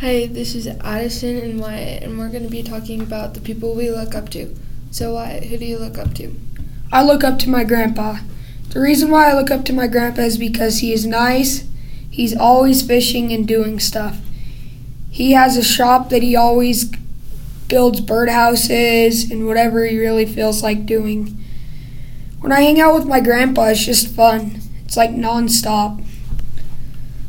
Hi, this is Addison and Wyatt, and we're going to be talking about the people we look up to. So, Wyatt, who do you look up to? I look up to my grandpa. The reason why I look up to my grandpa is because he is nice. He's always fishing and doing stuff. He has a shop that he always builds birdhouses and whatever he really feels like doing. When I hang out with my grandpa, it's just fun. It's like nonstop.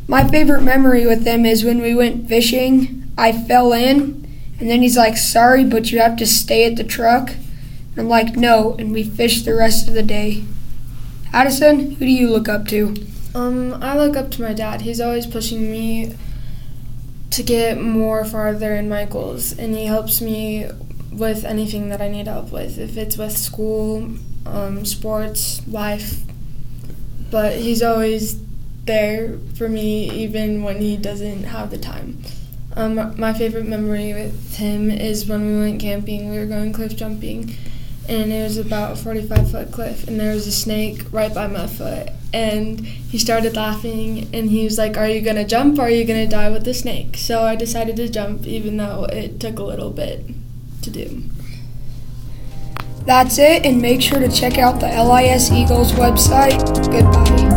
My favorite memory with him is when we went fishing. I fell in, and then he's like, Sorry, but you have to stay at the truck. And I'm like, No, and we fished the rest of the day. Addison, who do you look up to? Um, I look up to my dad. He's always pushing me to get more farther in my goals, and he helps me with anything that I need help with, if it's with school, um, sports, life. But he's always there for me even when he doesn't have the time. Um, my favorite memory with him is when we went camping. We were going cliff jumping, and it was about a 45 foot cliff, and there was a snake right by my foot. And he started laughing, and he was like, Are you gonna jump or are you gonna die with the snake? So I decided to jump, even though it took a little bit to do. That's it, and make sure to check out the LIS Eagles website. Goodbye.